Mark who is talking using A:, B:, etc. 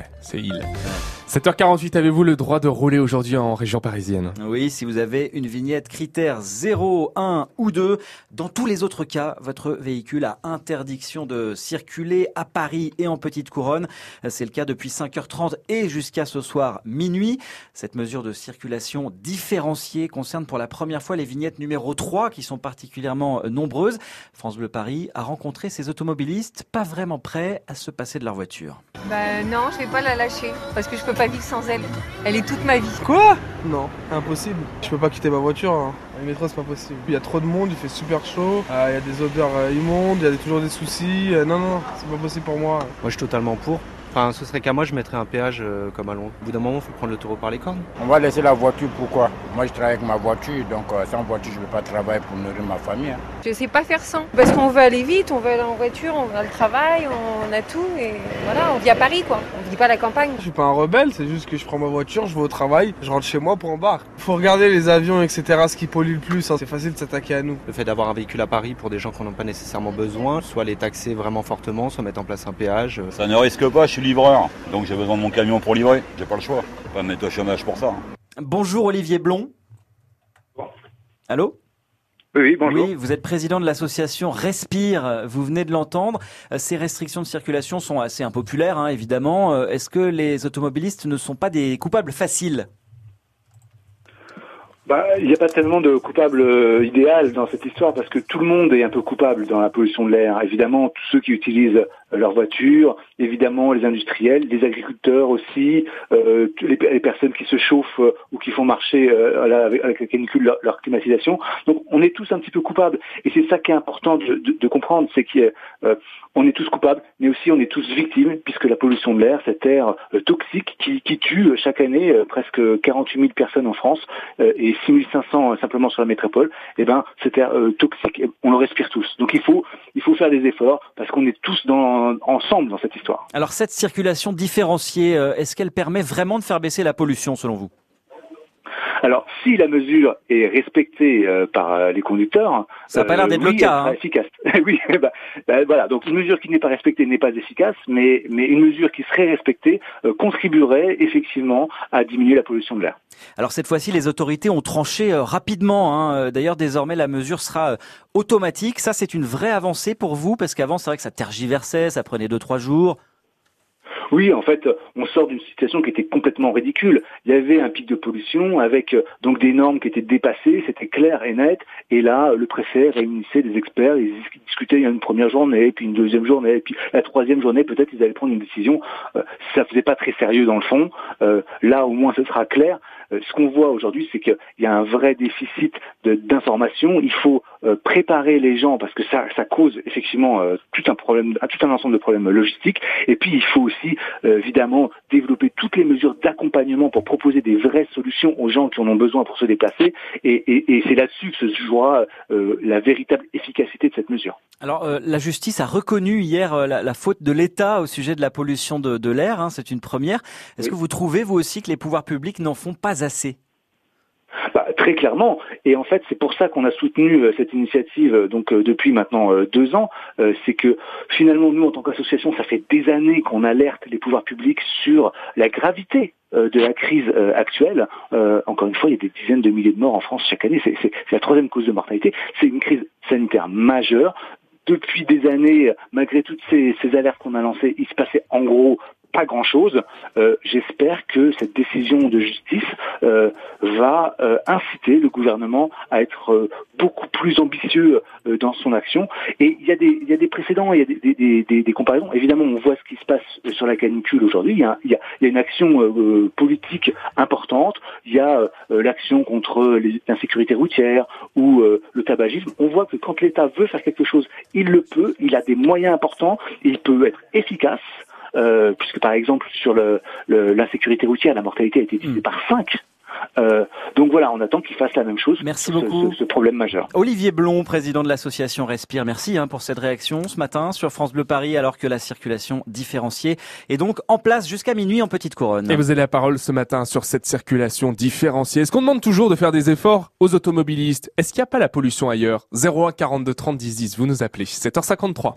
A: Bye. C'est il. 7h48, avez-vous le droit de rouler aujourd'hui en région parisienne?
B: Oui, si vous avez une vignette critère 0, 1 ou 2. Dans tous les autres cas, votre véhicule a interdiction de circuler à Paris et en petite couronne. C'est le cas depuis 5h30 et jusqu'à ce soir minuit. Cette mesure de circulation différenciée concerne pour la première fois les vignettes numéro 3 qui sont particulièrement nombreuses. France Bleu Paris a rencontré ces automobilistes pas vraiment prêts à se passer de leur voiture.
C: Bah non, je pas la lâcher parce que je peux pas vivre sans elle. Elle est toute ma vie.
D: Quoi? Non, impossible. Je peux pas quitter ma voiture. Hein. Le métro, c'est pas possible. Il y a trop de monde, il fait super chaud. Euh, il y a des odeurs euh, immondes, il y a toujours des soucis. Euh, non, non, c'est pas possible pour moi.
E: Moi, je suis totalement pour. Enfin, ce serait qu'à moi, je mettrais un péage euh, comme à Londres. Au bout d'un moment, il faut prendre le taureau par les cornes.
F: On va laisser la voiture, pourquoi? Moi, je travaille avec ma voiture, donc euh, sans voiture, je ne peux pas travailler pour nourrir ma famille. hein.
C: Je sais pas faire sans. Parce qu'on veut aller vite, on veut aller en voiture, on a le travail, on a tout et voilà, on vit à Paris quoi. On vit pas à la campagne.
D: Je suis pas un rebelle, c'est juste que je prends ma voiture, je vais au travail, je rentre chez moi pour en barre. Faut regarder les avions, etc., ce qui pollue le plus. hein. C'est facile de s'attaquer à nous.
E: Le fait d'avoir un véhicule à Paris pour des gens qui n'en ont pas nécessairement besoin, soit les taxer vraiment fortement, soit mettre en place un péage. euh,
G: Ça ne risque pas, je suis livreur. Donc j'ai besoin de mon camion pour livrer. J'ai pas le choix. Je vais pas me mettre au chômage pour ça. hein.
B: Bonjour Olivier Blond. Allô?
H: Oui, bonjour.
B: Oui, vous êtes président de l'association Respire, vous venez de l'entendre. Ces restrictions de circulation sont assez impopulaires, hein, évidemment. Euh, Est-ce que les automobilistes ne sont pas des coupables faciles?
H: Bah, il n'y a pas tellement de coupable euh, idéal dans cette histoire parce que tout le monde est un peu coupable dans la pollution de l'air. Évidemment, tous ceux qui utilisent euh, leur voiture, évidemment les industriels, les agriculteurs aussi, euh, les, personnes qui se chauffent euh, ou qui font marcher euh, avec, la canicule leur, climatisation. Donc, on est tous un petit peu coupables. Et c'est ça qui est important de, de- de comprendre, c'est qu'on est tous coupables, mais aussi on est tous victimes puisque la pollution de l'air, cet air toxique qui, qui tue chaque année presque 48 000 personnes en France et 6 500 simplement sur la métropole, eh ben, air euh, toxique, on le respire tous. Donc il faut, il faut faire des efforts parce qu'on est tous dans, ensemble dans cette histoire.
B: Alors cette circulation différenciée, euh, est-ce qu'elle permet vraiment de faire baisser la pollution selon vous?
H: Alors, si la mesure est respectée euh, par euh, les conducteurs,
B: Ça a pas l'air d'être
H: oui,
B: le cas, hein.
H: efficace. oui, bah, bah, voilà. Donc une mesure qui n'est pas respectée n'est pas efficace, mais mais une mesure qui serait respectée euh, contribuerait effectivement à diminuer la pollution de l'air.
B: Alors cette fois-ci, les autorités ont tranché euh, rapidement. hein. Euh, D'ailleurs, désormais, la mesure sera euh, automatique. Ça, c'est une vraie avancée pour vous, parce qu'avant, c'est vrai que ça tergiversait, ça prenait deux, trois jours.
H: Oui, en fait, on sort d'une situation qui était complètement ridicule. Il y avait un pic de pollution avec euh, donc des normes qui étaient dépassées, c'était clair et net. Et là, le préfet réunissait des experts, ils dis- discutaient une première journée, puis une deuxième journée, puis la troisième journée, peut-être ils allaient prendre une décision. Euh, ça faisait pas très sérieux dans le fond. Euh, là, au moins, ce sera clair. Euh, ce qu'on voit aujourd'hui, c'est qu'il y a un vrai déficit d'information. Il faut euh, préparer les gens parce que ça, ça cause effectivement euh, tout un problème, tout un ensemble de problèmes logistiques. Et puis, il faut aussi évidemment développer toutes les mesures d'accompagnement pour proposer des vraies solutions aux gens qui en ont besoin pour se déplacer. Et, et- et c'est là-dessus que se jouera euh, la véritable efficacité de cette mesure.
B: Alors, euh, la justice a reconnu hier euh, la, la faute de l'État au sujet de la pollution de, de l'air. hein, c'est une première. Est-ce
H: Oui.
B: que vous trouvez, vous aussi, que les pouvoirs publics n'en font pas assez
H: Bah, très clairement. Et en fait, c'est pour ça qu'on a soutenu euh, cette initiative euh, donc euh, depuis maintenant deux ans. C'est que finalement, nous, en tant qu'association, ça fait des années qu'on alerte les pouvoirs publics sur la gravité de la crise actuelle. Encore une fois, il y a des dizaines de milliers de morts en France chaque année. C'est la troisième cause de mortalité. C'est une crise sanitaire majeure. Depuis des années, malgré toutes ces alertes qu'on a lancées, il se passait en gros pas grand-chose. Euh, J'espère que cette décision de justice euh, va euh, inciter le gouvernement à être euh, beaucoup plus ambitieux euh, dans son action. Et il y a des, il y a des précédents, il y a des, des, des, des comparaisons. Évidemment, on voit ce qui se passe euh, sur la canicule aujourd'hui. Il y a, il il y a une action politique importante. Il y a l'action contre l'insécurité routière ou le tabagisme. On voit que quand l'État veut faire quelque chose, il le peut. Il a des moyens importants. Il peut être efficace. Euh, puisque par exemple sur le- le- l'insécurité routière, la mortalité a été divisée
B: Mm.
H: par 5. Euh, donc voilà, on attend qu'il fasse la même chose
B: Merci
H: sur ce-
B: beaucoup.
H: ce- ce problème majeur.
B: Olivier Blond, président de l'association Respire, merci hein, pour cette réaction ce matin sur France Bleu Paris, alors que la circulation différenciée est donc en place jusqu'à minuit en Petite Couronne.
A: Et vous avez la parole ce matin sur cette circulation différenciée. Est-ce qu'on demande toujours de faire des efforts aux automobilistes? Est-ce qu'il n'y a pas la pollution ailleurs? 01 42 30 10 10, vous nous appelez. 7h53.